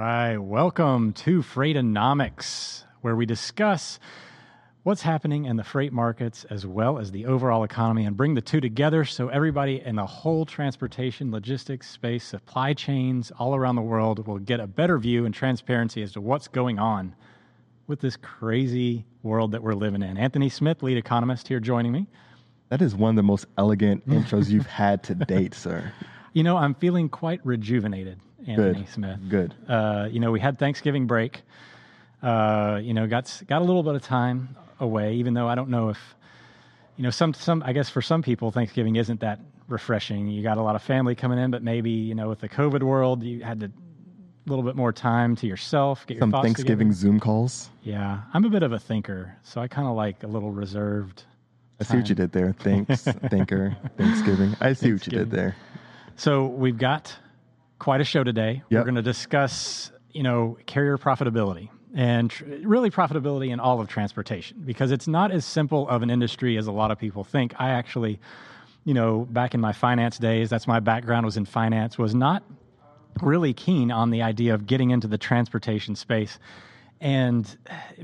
right. Welcome to Freightonomics, where we discuss what's happening in the freight markets as well as the overall economy and bring the two together so everybody in the whole transportation, logistics space, supply chains all around the world will get a better view and transparency as to what's going on with this crazy world that we're living in. Anthony Smith, lead economist, here joining me. That is one of the most elegant intros you've had to date, sir. You know, I'm feeling quite rejuvenated, Anthony Good. Smith. Good. Uh, you know, we had Thanksgiving break. Uh, you know, got got a little bit of time away, even though I don't know if, you know, some some I guess for some people Thanksgiving isn't that refreshing. You got a lot of family coming in, but maybe you know with the COVID world, you had to a little bit more time to yourself, get Some thoughts Thanksgiving together. Zoom calls. Yeah, I'm a bit of a thinker, so I kind of like a little reserved. I see what you did there. Thanks, thinker, Thanksgiving. I see what you did there. So we've got quite a show today. We're going to discuss, you know, carrier profitability and tr- really profitability in all of transportation because it's not as simple of an industry as a lot of people think. I actually, you know, back in my finance days, that's my background was in finance, was not really keen on the idea of getting into the transportation space and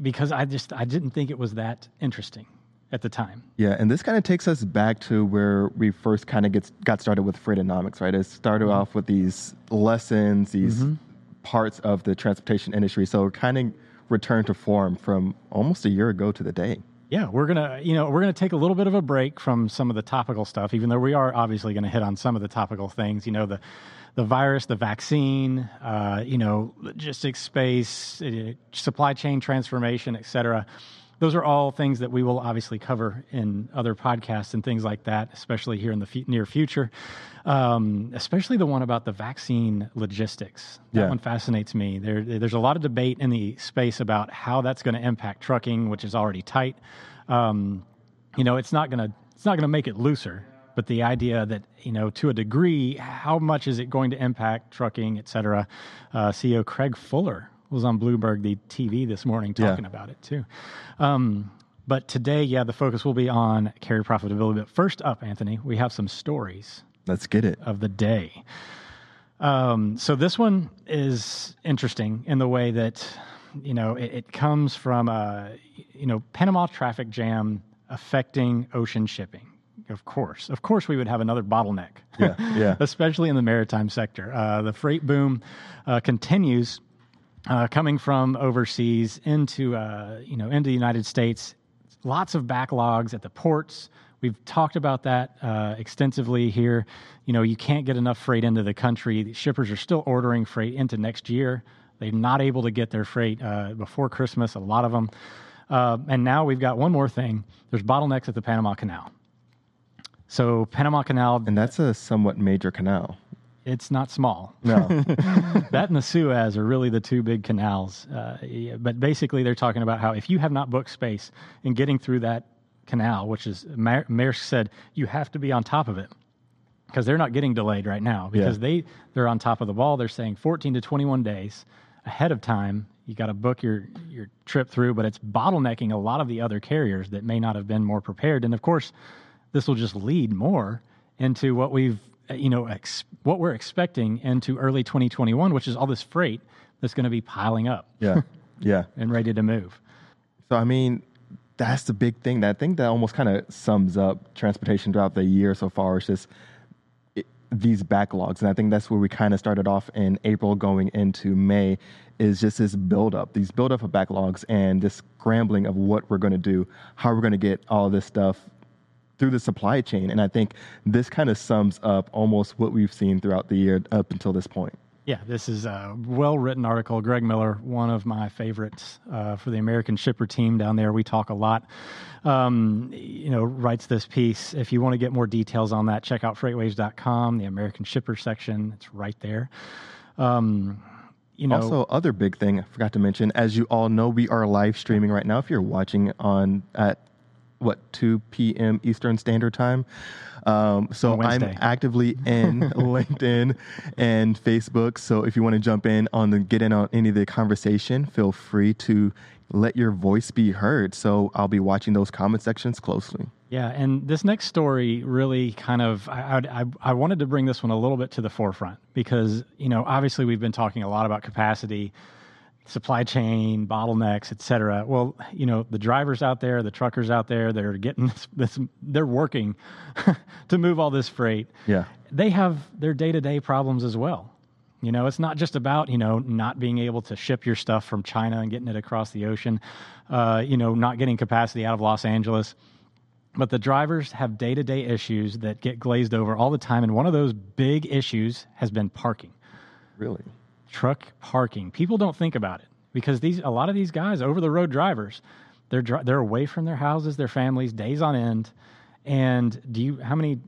because I just I didn't think it was that interesting at the time. Yeah, and this kind of takes us back to where we first kind of gets got started with Freightonomics, right? It started off with these lessons, these parts of the transportation industry. So kind of returned to form from almost a year ago to the day. Yeah, we're gonna, you know, we're gonna take a little bit of a break from some of the topical stuff, even though we are obviously gonna hit on some of the topical things. You know, the the virus, the vaccine, uh, you know, logistics space, uh, supply chain transformation, et cetera. Those are all things that we will obviously cover in other podcasts and things like that, especially here in the fu- near future. Um, especially the one about the vaccine logistics. That Yeah. one fascinates me. There, there's a lot of debate in the space about how that's going to impact trucking, which is already tight. Um, you know, it's not going to it's not going to make it looser, but the idea that you know, to a degree, how much is it going to impact trucking, et cetera? Uh, CEO Craig Fuller was on Bloomberg the TV this morning Yeah. talking about it too. Um, but today, yeah, the focus will be on carry profitability. But first up, Anthony, we have some stories Let's get it. of the day. Um, so this one is interesting in the way that you know it, it comes from a, you know Panama traffic jam affecting ocean shipping. Of course, of course, we would have another bottleneck. Yeah, yeah. especially in the maritime sector. Uh, the freight boom uh, continues uh, coming from overseas into uh, you know into the United States. Lots of backlogs at the ports. We've talked about that uh, extensively here. You know, you can't get enough freight into the country. The shippers are still ordering freight into next year. They're not able to get their freight uh, before Christmas. A lot of them. Uh, and now we've got one more thing. There's bottlenecks at the Panama Canal. So Panama Canal, And that's a somewhat major canal. It's not small No. that and the Suez are really the two big canals. Uh, yeah, but basically, they're talking about how if you have not booked space in getting through that canal, which is Mer- Maersk said you have to be on top of it because they're not getting delayed right now because Yeah. they they're on top of the ball. They're saying 14 to 21 days ahead of time. You got to book your your trip through, but it's bottlenecking a lot of the other carriers that may not have been more prepared. And of course, this will just lead more into what we've Uh, you know ex- what we're expecting into early 2021, which is all this freight that's going to be piling up yeah. Yeah. and ready to move. So I mean, that's the big thing. That thing that almost kind of sums up transportation throughout the year so far. Is just it, these backlogs, and I think that's where we kind of started off in April, going into May. Is just this buildup, these buildup of backlogs, and this scrambling of what we're going to do, how we're going to get all this stuff through the supply chain. And I think this kind of sums up almost what we've seen throughout the year up until this point. Yeah, this is a well written article. Greg Miller, one of my favorites uh, for the American shipper team down there. We talk a lot. Um, you know, writes this piece. If you want to get more details on that, check out freightwaves.com, the American shipper section. It's right there. Um, you know, Also, other big thing I forgot to mention, as you all know, we are live streaming right now. If you're watching on at what 2 p.m. Eastern Standard Time, um, so I'm actively in LinkedIn and Facebook. So if you want to jump in on the get in on any of the conversation, feel free to let your voice be heard. So I'll be watching those comment sections closely. Yeah, and this next story really kind of I, I I wanted to bring this one a little bit to the forefront because you know obviously we've been talking a lot about capacity, supply chain bottlenecks, et cetera. Well, you know the drivers out there, the truckers out there, they're getting this, this they're working to move all this freight. Yeah. they have their day to day problems as well. You know, it's not just about you know not being able to ship your stuff from China and getting it across the ocean. Uh, you know, not getting capacity out of Los Angeles but the drivers have day to day issues that get glazed over all the time. And one of those big issues has been parking, Really? Truck parking. People don't think about it because these a lot of these guys, over the road drivers, they're dri- they're away from their houses, their families, days on end. And do you how many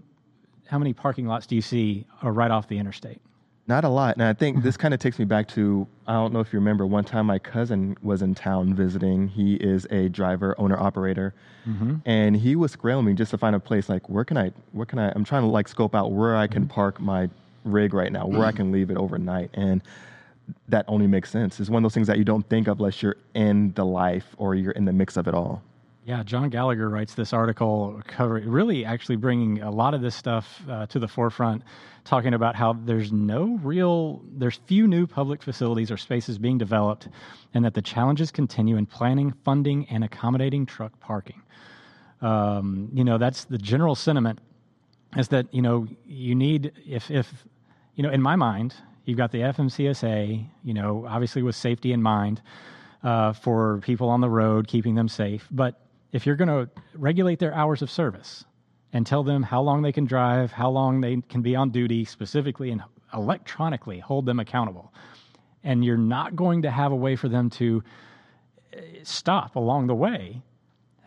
how many parking lots do you see are right off the interstate? Not a lot. And I think this kind of takes me back to I don't know if you remember one time my cousin was in town visiting. He is a driver, owner, operator. Mm-hmm. And he was scrambling just to find a place like where can I where can I I'm trying to like scope out where I can mm-hmm. park my rig right now, where I can leave it overnight. And that only makes sense. It's one of those things that you don't think of unless you're in the life or you're in the mix of it all. Yeah, John Gallagher writes this article really actually bringing a lot of this stuff uh, to the forefront, talking about how there's no real, there's few new public facilities or spaces being developed, and that the challenges continue in planning, funding, and accommodating truck parking. Um, you know, that's the general sentiment is that, you know, you need, if, if, you know, in my mind, you've got the FMCSA, you know, obviously with safety in mind uh, for people on the road, keeping them safe. But if you're going to regulate their hours of service and tell them how long they can drive, how long they can be on duty specifically, and electronically hold them accountable, and you're not going to have a way for them to uh, stop along the way,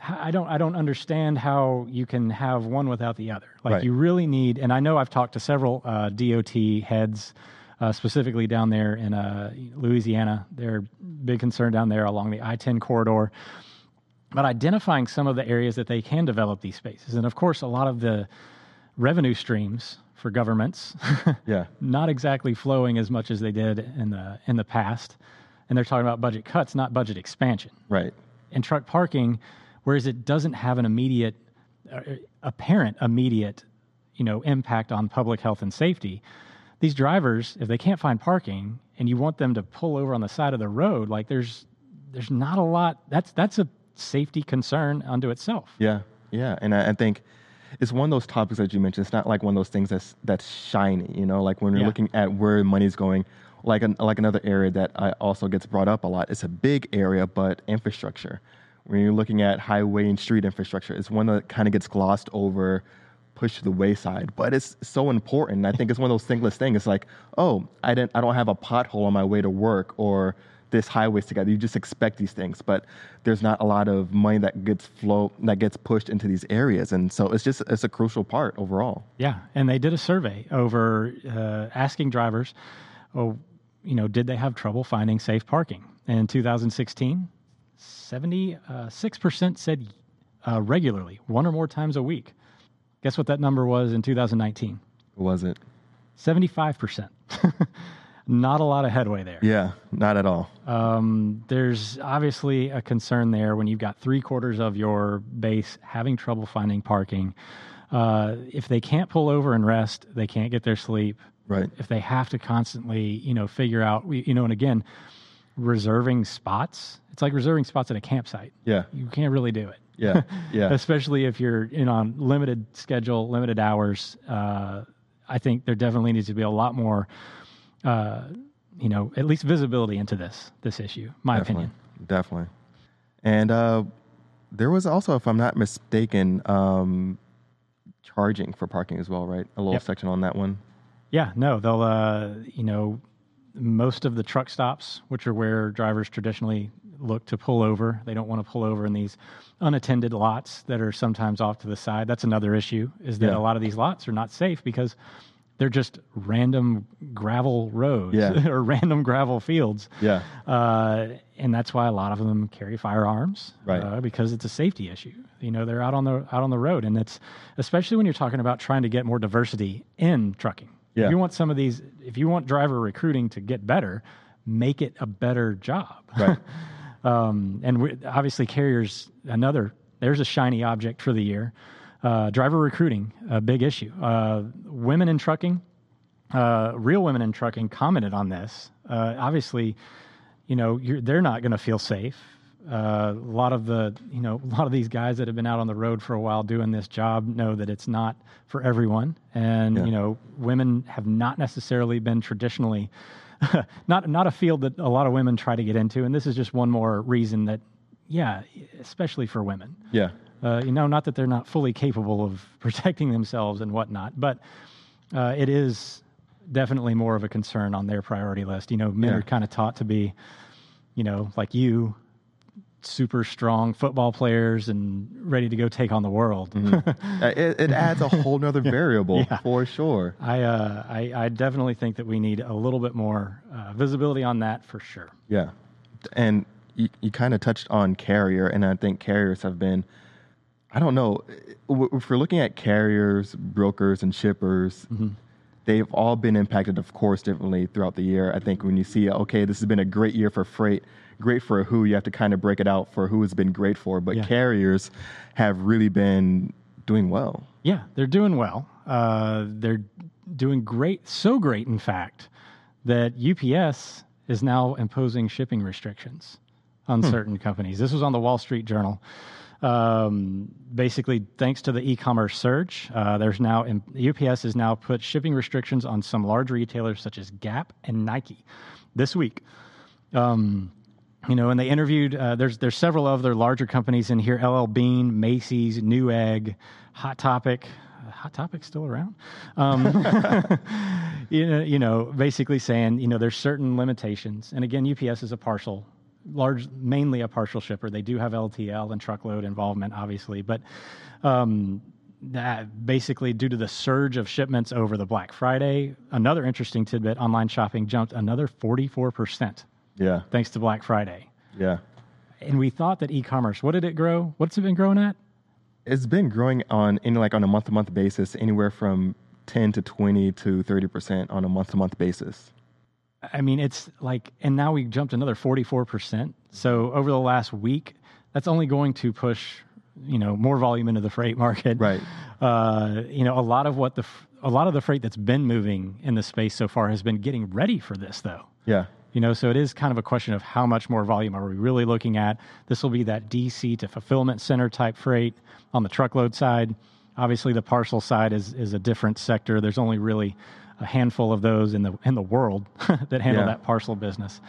I don't I don't understand how you can have one without the other. Like Right. you really need, and I know I've talked to several uh, DOT heads, uh, specifically down there in uh, Louisiana. They're big concern down there along the I-10 corridor, but identifying some of the areas that they can develop these spaces, and of course, a lot of the revenue streams for governments, Yeah. not exactly flowing as much as they did in the in the past. And they're talking about budget cuts, not budget expansion Right. and truck parking, whereas it doesn't have an immediate, uh, apparent immediate, you know, impact on public health and safety. These drivers, if they can't find parking, and you want them to pull over on the side of the road, like there's, there's not a lot. That's that's a safety concern unto itself. Yeah, yeah, and I, I think it's one of those topics that you mentioned. It's not like one of those things that's that's shiny, you know. Like when you're Yeah. looking at where money's going, like an, like another area that I also gets brought up a lot. It's a big area, but infrastructure. When you're looking at highway and street infrastructure, it's one that kind of gets glossed over, pushed to the wayside. But it's so important. I think it's one of those thinkless things. It's like, oh, I didn't, I don't have a pothole on my way to work, or this highway's together. You just expect these things, but there's not a lot of money that gets flow that gets pushed into these areas, and so it's just it's a crucial part overall. Yeah, and they did a survey over uh, asking drivers, oh, you know, did they have trouble finding safe parking? And in 2016, 76% said uh, regularly, one or more times a week. Guess what that number was in 2019? Was it? 75%. Not a lot of headway there. Yeah, not at all. Um, there's obviously a concern there when you've got three quarters of your base having trouble finding parking. Uh, if they can't pull over and rest, they can't get their sleep. Right. If they have to constantly, you know, figure out, you know, and again, reserving spots. It's like reserving spots at a campsite. Yeah. You can't really do it. Yeah. Yeah. Especially if you're in on limited schedule, limited hours. Uh, I think there definitely needs to be a lot more, uh, you know, at least visibility into this this issue. My definitely, opinion. definitely. And uh, there was also, if I'm not mistaken, um, charging for parking as well, right? A little Yep. section on that one. Yeah, no, they'll, uh, you know, most of the truck stops, which are where drivers traditionally look to pull over, they don't want to pull over in these unattended lots that are sometimes off to the side. That's another issue, is that Yeah. a lot of these lots are not safe because they're just random gravel roads Yeah. or random gravel fields. Yeah. Uh, and that's why a lot of them carry firearms, Right. Uh, because it's a safety issue. You know, they're out on the out on the road, and it's especially when you're talking about trying to get more diversity in trucking. Yeah. If you want some of these, if you want driver recruiting to get better, make it a better job. Right. um, and we, obviously, carriers another. There's a shiny object for the year. Uh, driver recruiting, a big issue. Uh, women in trucking, uh, real women in trucking commented on this. Uh, obviously, you know, they're not going to feel safe. Uh, a lot of the, you know, a lot of these guys that have been out on the road for a while doing this job know that it's not for everyone, and yeah. you know, women have not necessarily been traditionally not not a field that a lot of women try to get into, and this is just one more reason that, yeah, especially for women. Yeah. Uh, you know, not that they're not fully capable of protecting themselves and whatnot, but uh, it is definitely more of a concern on their priority list. You know, men yeah. are kind of taught to be, you know, like you, super strong football players and ready to go take on the world. mm-hmm. it, it, adds a whole nother variable yeah. for sure. I, uh, I, I definitely think that we need a little bit more uh, visibility on that for sure. Yeah, and you, you kind of touched on carrier, and I think carriers have been. I don't know if we're looking at carriers, brokers, and shippers. Mm-hmm they've all been impacted, of course, differently throughout the year. I think when you see, okay, this has been a great year for freight, great for who, you have to kind of break it out for who has been great for. But yeah. carriers have really been doing well. Yeah, they're doing well. Uh, they're doing great, so great, in fact, that UPS is now imposing shipping restrictions on hmm. certain companies. This was on the Wall Street Journal. Um, basically, thanks to the e-commerce surge, uh, there's now UPS has now put shipping restrictions on some large retailers such as Gap and Nike this week. Um, you know, and they interviewed. Uh, there's there's several other larger companies in here: LL Bean, Macy's, Newegg, Hot Topic. Uh, Hot Topic still around? Um, you know, you know, basically saying you know there's certain limitations, and again, UPS is a partial large, mainly a partial shipper. They do have LTL and truckload involvement, obviously, but um, that basically due to the surge of shipments over the Black Friday, another interesting tidbit: online shopping jumped another forty-four percent. Yeah, thanks to Black Friday. Yeah, and we thought that e-commerce. What did it grow? What's it been growing at? It's been growing on in like on a month-to-month basis, anywhere from ten to twenty to thirty percent on a month-to-month basis. I mean, it's like, and now we jumped another 44%. So over the last week, that's only going to push, you know, more volume into the freight market. Right. Uh, you know, a lot of what the, a lot of the freight that's been moving in the space so far has been getting ready for this, though. Yeah. You know, so it is kind of a question of how much more volume are we really looking at? This will be that DC to fulfillment center type freight on the truckload side. Obviously, the parcel side is is a different sector. There's only really a handful of those in the in the world that handle yeah. that parcel business.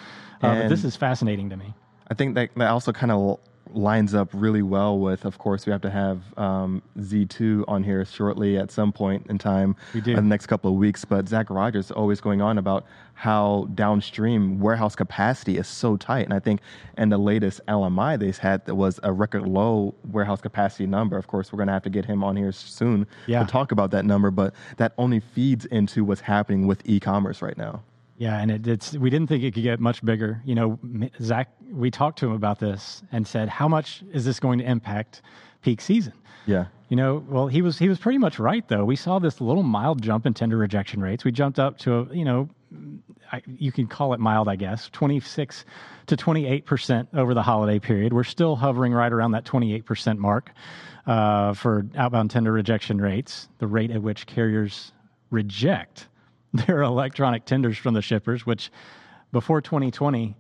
Uh, but this is fascinating to me. I think that that also kind of lines up really well with, of course, we have to have um, Z2 on here shortly at some point in time in the next couple of weeks. But Zach Rogers always going on about how downstream warehouse capacity is so tight. And I think in the latest LMI they had that was a record low warehouse capacity number. Of course, we're going to have to get him on here soon yeah. to talk about that number. But that only feeds into what's happening with e-commerce right now. Yeah, and it, it's we didn't think it could get much bigger. You know, Zach, we talked to him about this and said, how much is this going to impact peak season? Yeah. You know, well, he was he was pretty much right though. We saw this little mild jump in tender rejection rates. We jumped up to a, you know, I, you can call it mild, I guess, twenty six to twenty eight percent over the holiday period. We're still hovering right around that twenty eight percent mark uh, for outbound tender rejection rates, the rate at which carriers reject their electronic tenders from the shippers, which before 2020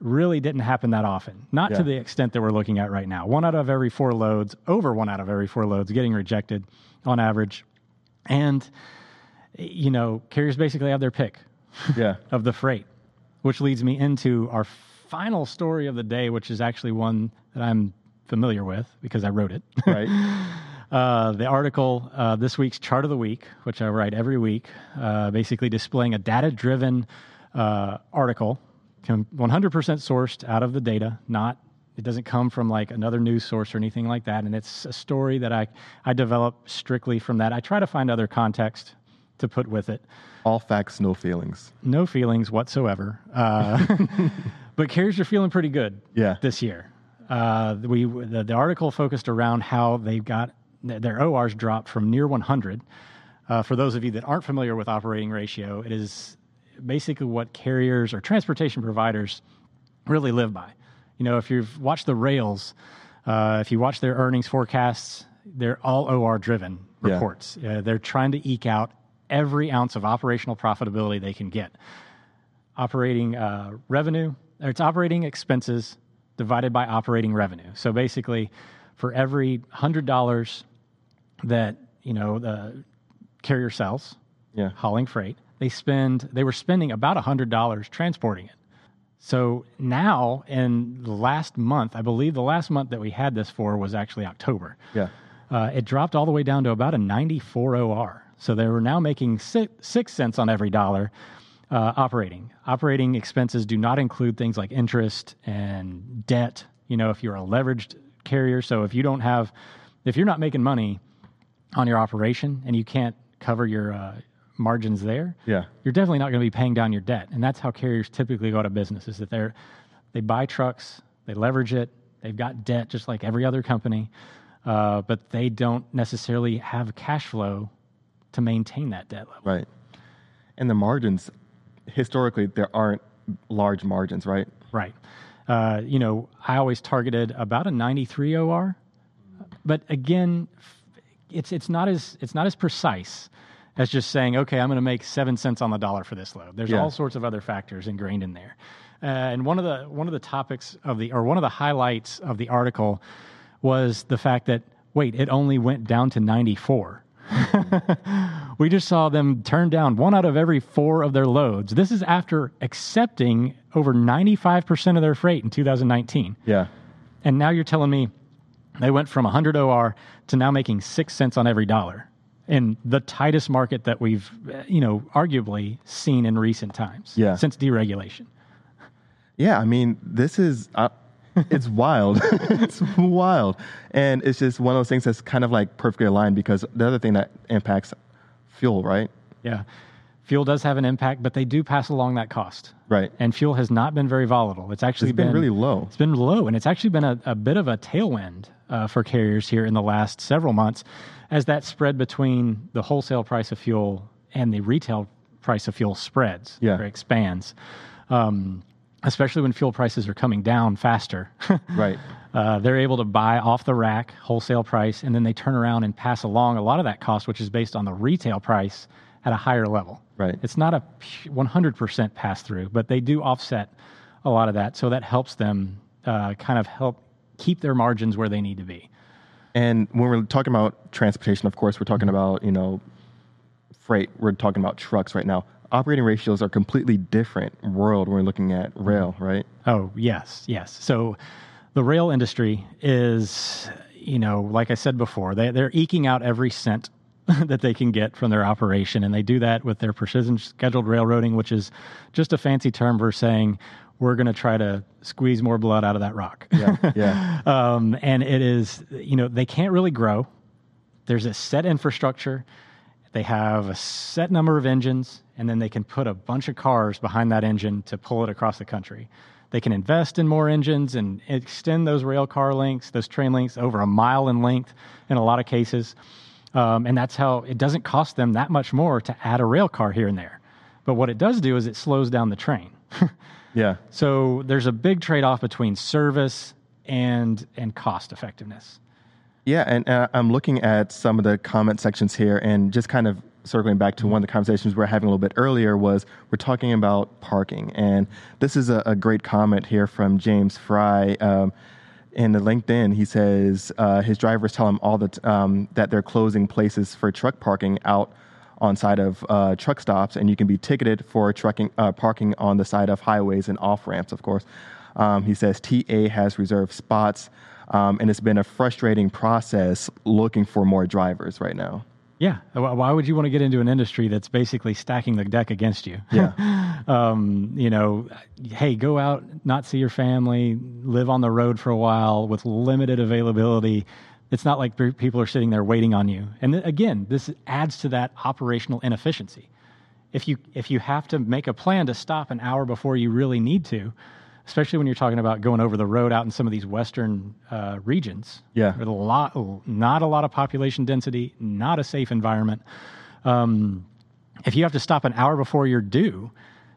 really didn't happen that often. Not yeah. to the extent that we're looking at right now. One out of every four loads, over one out of every four loads, getting rejected on average. And, you know, carriers basically have their pick yeah. of the freight, which leads me into our final story of the day, which is actually one that I'm familiar with because I wrote it. Right. Uh, the article, uh, this week's chart of the week, which I write every week, uh, basically displaying a data driven uh, article, 100% sourced out of the data, not it doesn't come from like another news source or anything like that. And it's a story that I, I develop strictly from that. I try to find other context to put with it. All facts, no feelings. No feelings whatsoever. Uh, but carriers are feeling pretty good yeah. this year. Uh, we the, the, article focused around how they've got their ORs dropped from near 100. Uh, for those of you that aren't familiar with operating ratio, it is basically what carriers or transportation providers really live by. You know, if you've watched the rails, uh, if you watch their earnings forecasts, they're all OR driven Yeah. reports. Uh, they're trying to eke out every ounce of operational profitability they can get. Operating uh, revenue, or it's operating expenses divided by operating revenue. So basically, for every hundred dollars that you know the carrier sells, Yeah. hauling freight, they spend they were spending about hundred dollars transporting it. So now, in the last month, I believe the last month that we had this for was actually October. Yeah. Uh, it dropped all the way down to about a 94 OR. So they were now making six, six cents on every dollar uh, operating. Operating expenses do not include things like interest and debt. You know, if you're a leveraged carrier, so if you don't have, if you're not making money on your operation and you can't cover your uh, margins there, Yeah. you're definitely not going to be paying down your debt. And that's how carriers typically go out of business is that they're they buy trucks, they leverage it, they've got debt just like every other company, uh, but they don't necessarily have cash flow to maintain that debt level. Right. And the margins, historically, there aren't large margins, right? Right. Uh, you know, I always targeted about a 93 OR, but again, it's it's not as it's not as precise as just saying, okay, I'm going to make seven cents on the dollar for this load. There's Yeah. all sorts of other factors ingrained in there, uh, and one of the one of the topics of the or one of the highlights of the article was the fact that wait, it only went down to 94. we just saw them turn down one out of every four of their loads. This is after accepting over 95% of their freight in 2019. Yeah. And now you're telling me they went from 100 OR to now making six cents on every dollar in the tightest market that we've, uh, you know, arguably seen in recent times Yeah. since deregulation. Yeah, I mean, this is uh, it's wild. it's wild, and it's just one of those things that's kind of like perfectly aligned because the other thing that impacts fuel, right? Yeah. Fuel does have an impact, but they do pass along that cost. Right. And fuel has not been very volatile. It's actually It's been really low. It's been low, and it's actually been a, a bit of a tailwind uh, for carriers here in the last several months as that spread between the wholesale price of fuel and the retail price of fuel spreads Yeah. or expands. Um, especially when fuel prices are coming down faster. Right. Uh, they're able to buy off the rack wholesale price, and then they turn around and pass along a lot of that cost, which is based on the retail price at a higher level. Right. It's not a 100% pass through, but they do offset a lot of that. So that helps them uh, kind of help keep their margins where they need to be. And when we're talking about transportation, of course, we're talking about you know freight. We're talking about trucks right now. Operating ratios are completely different world when we're looking at rail, right? Oh, yes, yes. So the rail industry is, you know, like I said before, they, they're eking out every cent that they can get from their operation. And they do that with their precision scheduled railroading, which is just a fancy term for saying we're going to try to squeeze more blood out of that rock. Yeah, yeah. um, and it is, you know, they can't really grow. There's a set infrastructure. They have a set number of engines, and then they can put a bunch of cars behind that engine to pull it across the country. They can invest in more engines and extend those rail car links, those train links over a mile in length in a lot of cases. Um, and that's how it doesn't cost them that much more to add a rail car here and there. But what it does do is it slows down the train. Yeah. So there's a big trade off between service and and cost effectiveness. Yeah, and uh, I'm looking at some of the comment sections here, and just kind of circling back to one of the conversations we were having a little bit earlier was we're talking about parking, and this is a, a great comment here from James Fry. Um, in the LinkedIn, he says uh, his drivers tell him all the t- um, that they're closing places for truck parking out on side of uh, truck stops, and you can be ticketed for trucking uh, parking on the side of highways and off ramps. Of course, um, he says TA has reserved spots, um, and it's been a frustrating process looking for more drivers right now. Yeah. Why why would you want to get into an industry that's basically stacking the deck against you? Yeah. um, you know, hey, go out, not see your family, live on the road for a while with limited availability. It's not like people are sitting there waiting on you. And th- again, this adds to that operational inefficiency. If you if you have to make a plan to stop an hour before you really need to, especially when you're talking about going over the road out in some of these western uh, regions, Yeah. with a lot, not a lot of population density, not a safe environment. Um, if you have to stop an hour before you're due,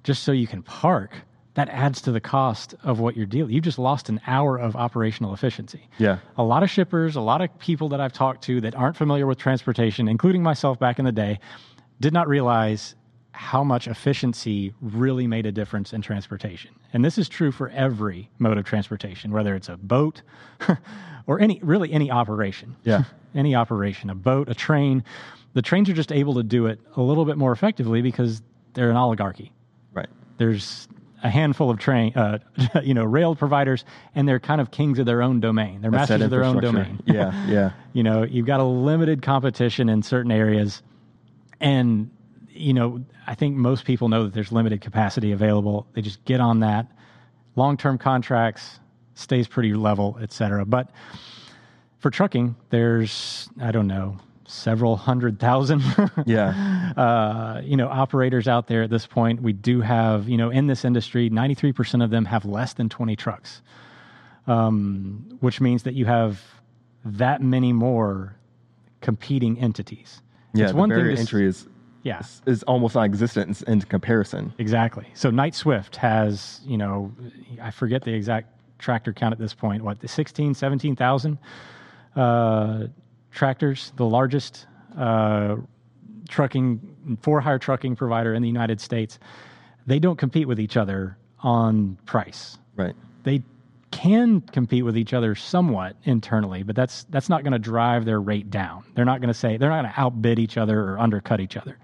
just so you can park, that adds to the cost of what you're dealing. You've just lost an hour of operational efficiency. Yeah. A lot of shippers, a lot of people that I've talked to that aren't familiar with transportation, including myself back in the day, did not realize how much efficiency really made a difference in transportation. And this is true for every mode of transportation, whether it's a boat or any really any operation. Yeah. any operation, a boat, a train. The trains are just able to do it a little bit more effectively because they're an oligarchy. Right. There's a handful of train, uh, you know, rail providers, and they're kind of kings of their own domain. They're That's masters of their own domain. Yeah, yeah. you know, you've got a limited competition in certain areas, and you know, I think most people know that there's limited capacity available. They just get on that. Long-term contracts stays pretty level, et cetera. But for trucking, there's I don't know several hundred thousand Yeah. uh, you know operators out there at this point. We do have you know in this industry, ninety three percent of them have less than twenty trucks, um, which means that you have that many more competing entities. Yeah. it's the one thing barrier to entry is Yeah, is almost non-existent in, in comparison. exactly. So Knight-Swift has you know I forget the exact tractor count at this point. What the 16, 17,000 uh, tractors, the largest uh, trucking for hire trucking provider in the United States. They don't compete with each other on price. Right. They can compete with each other somewhat internally, but that's that's not going to drive their rate down. They're not going to say they're not going to outbid each other or undercut each other.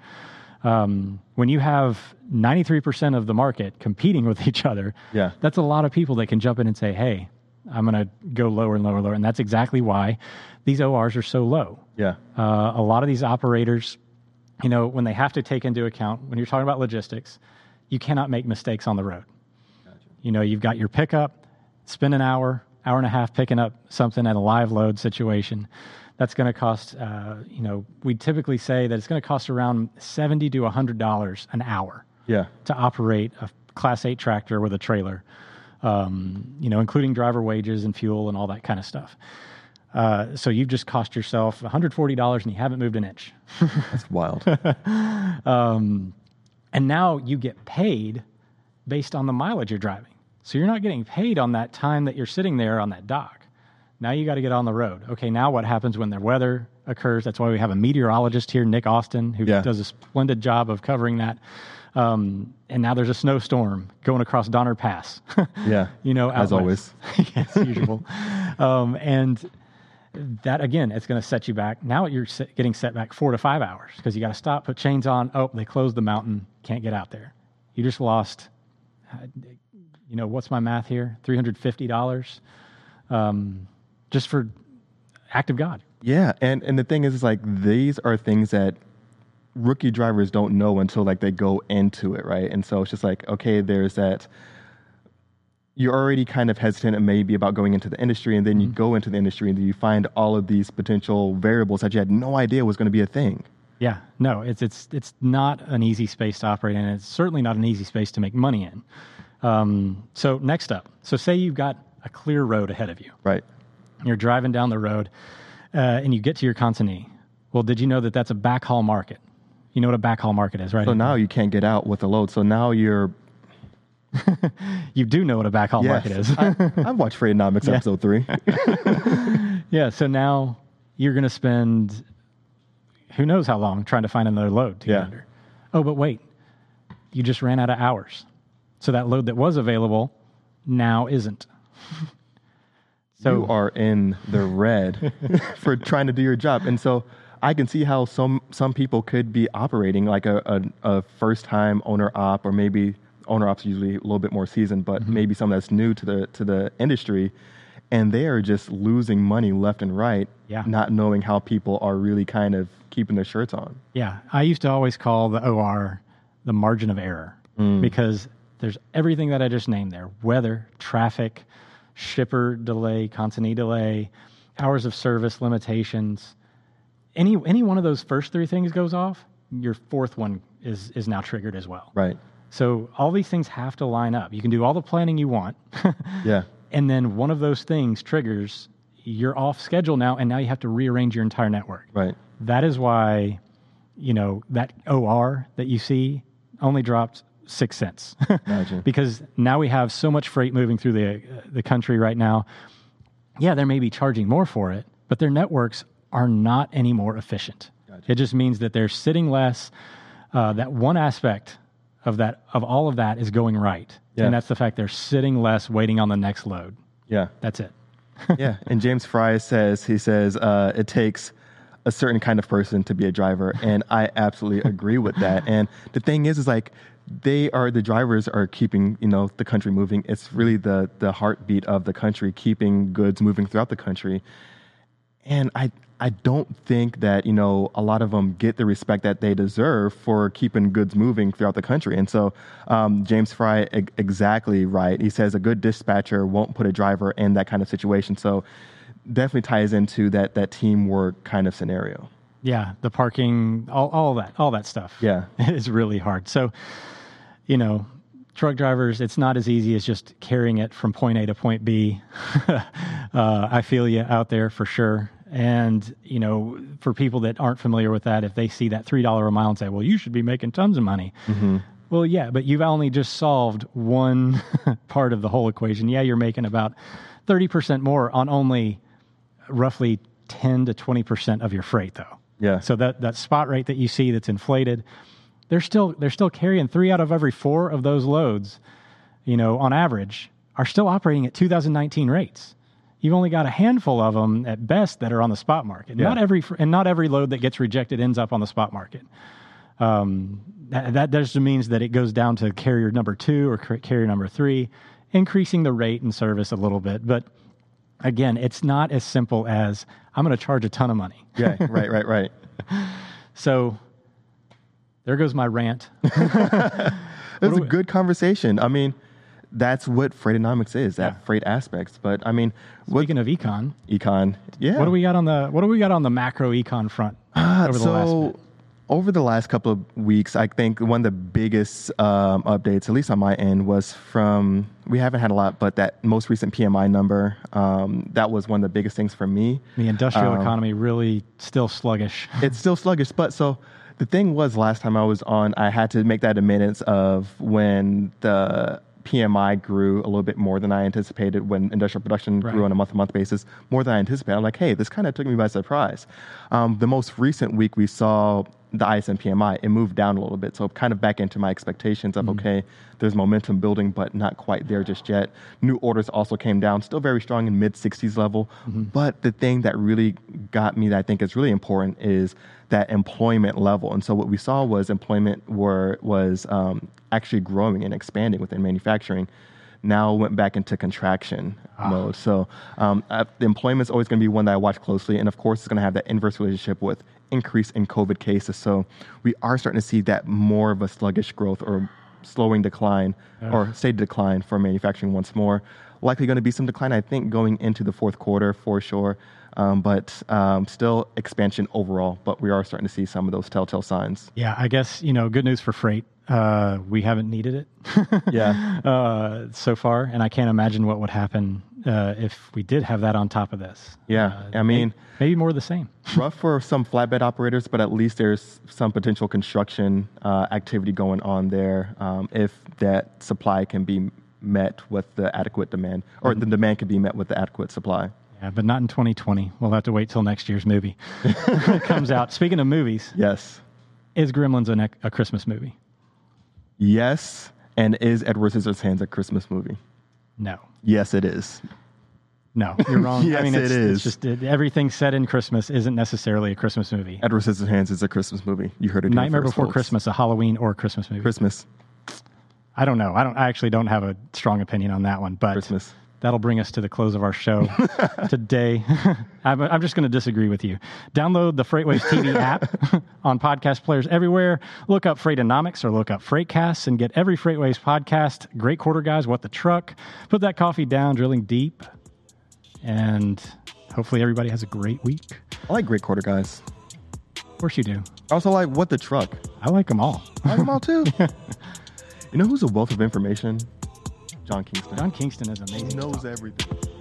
Um, when you have 93% of the market competing with each other, Yeah. that's a lot of people that can jump in and say, "Hey, I'm going to go lower and lower and lower," and that's exactly why these ORs are so low. Yeah. Uh, a lot of these operators, you know, when they have to take into account when you're talking about logistics, you cannot make mistakes on the road. You know, you've got your pickup, spend an hour, hour and a half picking up something at a live load situation. That's going to cost, uh, you know, we typically say that it's going to cost around seventy to hundred dollars an hour Yeah. to operate a Class 8 tractor with a trailer, um, you know, including driver wages and fuel and all that kind of stuff. Uh, so you've just cost yourself $140 and you haven't moved an inch. That's wild. And now you get paid based on the mileage you're driving. So you're not getting paid on that time that you're sitting there on that dock. Now you got to get on the road. Okay, now what happens when the weather occurs? That's why we have a meteorologist here, Nick Austin, who Yeah. does a splendid job of covering that. Um, and now there's a snowstorm going across Donner Pass. Yeah. you know, As as usual. Um, and that again, it's going to set you back. Now you're getting set back four to five hours because you got to stop, put chains on. Oh, they closed the mountain, can't get out there. You just lost. You know what's my math here? Three hundred fifty dollars, um, just for act of God. Yeah, and and the thing is, is like these are things that rookie drivers don't know until like they go into it, right? And so it's just like, okay, there's that. You're already kind of hesitant and maybe about going into the industry, and then you go into the industry and you find all of these potential variables that you had no idea was going to be a thing. Yeah, no, it's it's it's not an easy space to operate in. It's certainly not an easy space to make money in. Um, so next up, so say you've got a clear road ahead of you. Right. You're driving down the road, uh, and you get to your consignee. Well, did you know that that's a backhaul market? You know what a backhaul market is, right? So now you can't get out with a load. So now you're. you do know what a backhaul Yes, market is. I, I've watched Freightonomics episode three. yeah. So now you're going to spend who knows how long trying to find another load to Yeah. get under. Oh, but wait, you just ran out of hours. So that load that was available now isn't. so you are in the red for trying to do your job. And so I can see how some some people could be operating like a, a, a first time owner op or maybe owner ops usually a little bit more seasoned, but mm-hmm. maybe someone that's new to the to the industry and they are just losing money left and right, Yeah. not knowing how people are really kind of keeping their shirts on. Yeah, I used to always call the OR the margin of error mm. because there's everything that I just named there weather, traffic, shipper delay, consignee delay, hours of service limitations. Any, any one of those first three things goes off, your fourth one is, is now triggered as well. Right. So all these things have to line up. You can do all the planning you want. Yeah. and then one of those things triggers, you're off schedule now, and now you have to rearrange your entire network. Right. That is why, you know, that OR that you see only dropped six cents Gotcha. because now we have so much freight moving through the the country right now. Yeah, they may be charging more for it, but their networks are not any more efficient. Gotcha. It just means that they're sitting less. Uh, that one aspect of that of all of that is going right, Yeah. and that's the fact they're sitting less, waiting on the next load. Yeah. That's it. yeah. And James Fry says he says uh, it takes a certain kind of person to be a driver, and I absolutely agree with that. And the thing is, is like they are the drivers are keeping you know the country moving. It's really the the heartbeat of the country, keeping goods moving throughout the country. And I I don't think that you know a lot of them get the respect that they deserve for keeping goods moving throughout the country. And so um, James Fry e- exactly right. He says a good dispatcher won't put a driver in that kind of situation. So definitely ties into that that teamwork kind of scenario. Yeah, the parking, all, all that, all that stuff. Yeah. is really hard. So, you know, truck drivers, it's not as easy as just carrying it from point A to point B. uh, I feel you out there for sure. And you know, for people that aren't familiar with that, if they see that three dollar a mile and say, "Well, you should be making tons of money," well, yeah, but you've only just solved one part of the whole equation. Yeah, you're making about thirty percent more on only roughly ten to twenty percent of your freight, though. Yeah. So that that spot rate that you see that's inflated, they're still they're still carrying three out of every four of those loads, you know, on average, are still operating at 2019 rates. You've only got a handful of them at best that are on the spot market. Yeah. Not every and not every load that gets rejected ends up on the spot market. Um, that, that just means that it goes down to carrier number two or carrier number three, increasing the rate and service a little bit. But again, it's not as simple as I'm going to charge a ton of money. Yeah. right. Right. Right. So there goes my rant. It was a good conversation. I mean, that's what Freightonomics is. That Yeah. freight aspects. But I mean, what Speaking of econ, econ? Yeah. what do we got on the what do we got on the macro econ front over the so last bit? over the last couple of weeks, I think one of the biggest um, updates, at least on my end, was from we haven't had a lot, but that most recent PMI number. Um, that was one of the biggest things for me. The industrial Um, economy really still sluggish. It's still sluggish, but so the thing was last time I was on, I had to make that admittance of when the PMI grew a little bit more than I anticipated when industrial production Right. grew on a month to month basis, more than I anticipated. I'm like, hey, this kind of took me by surprise. Um, the most recent week we saw the ISM PMI, it moved down a little bit. So kind of back into my expectations of, okay, there's momentum building, but not quite there just yet. New orders also came down, still very strong in mid 60s level. But the thing that really got me that I think is really important is that employment level. And so what we saw was employment were, was um, actually growing and expanding within manufacturing. Now went back into contraction mode. So um, uh, the employment is always going to be one that I watch closely, and of course, it's going to have that inverse relationship with increase in COVID cases. So we are starting to see that more of a sluggish growth or slowing decline or steady decline for manufacturing once more. Likely going to be some decline, I think, going into the fourth quarter for sure. Um, but um, still expansion overall. But we are starting to see some of those telltale signs. Yeah, I guess you know, good news for freight. Uh, we haven't needed it. Yeah. uh, so far, and I can't imagine what would happen uh, if we did have that on top of this. Yeah. Uh, I mean, maybe more of the same. rough for some flatbed operators, but at least there's some potential construction uh, activity going on there um, if that supply can be met with the adequate demand, or the demand can be met with the adequate supply. Yeah, but not in 2020. We'll have to wait till next year's movie comes out. Speaking of movies, Yes. is Gremlins a, nec- a Christmas movie? Yes. And is Edward Scissorhands a Christmas movie? No. Yes, it is. No, you're wrong. I Yes, mean, it's, it is. It's just it, everything set in Christmas isn't necessarily a Christmas movie. Edward Scissorhands is a Christmas movie. You heard it. Nightmare Before folks. Christmas, a Halloween or a Christmas movie. Christmas. I don't know. I don't. I actually don't have a strong opinion on that one. But Christmas. That'll bring us to the close of our show today. I'm, I'm just going to disagree with you. Download the FreightWaves TV app on podcast players everywhere. Look up Freightonomics or look up Freightcasts and get every FreightWaves podcast. Great quarter guys. What the truck? Put that coffee down, drilling deep, and hopefully everybody has a great week. I like Great Quarter Guys. Of course you do. I also like What the Truck. I like them all. I like them all too. you know who's a wealth of information? John Kingston. John Kingston is amazing. He knows everything.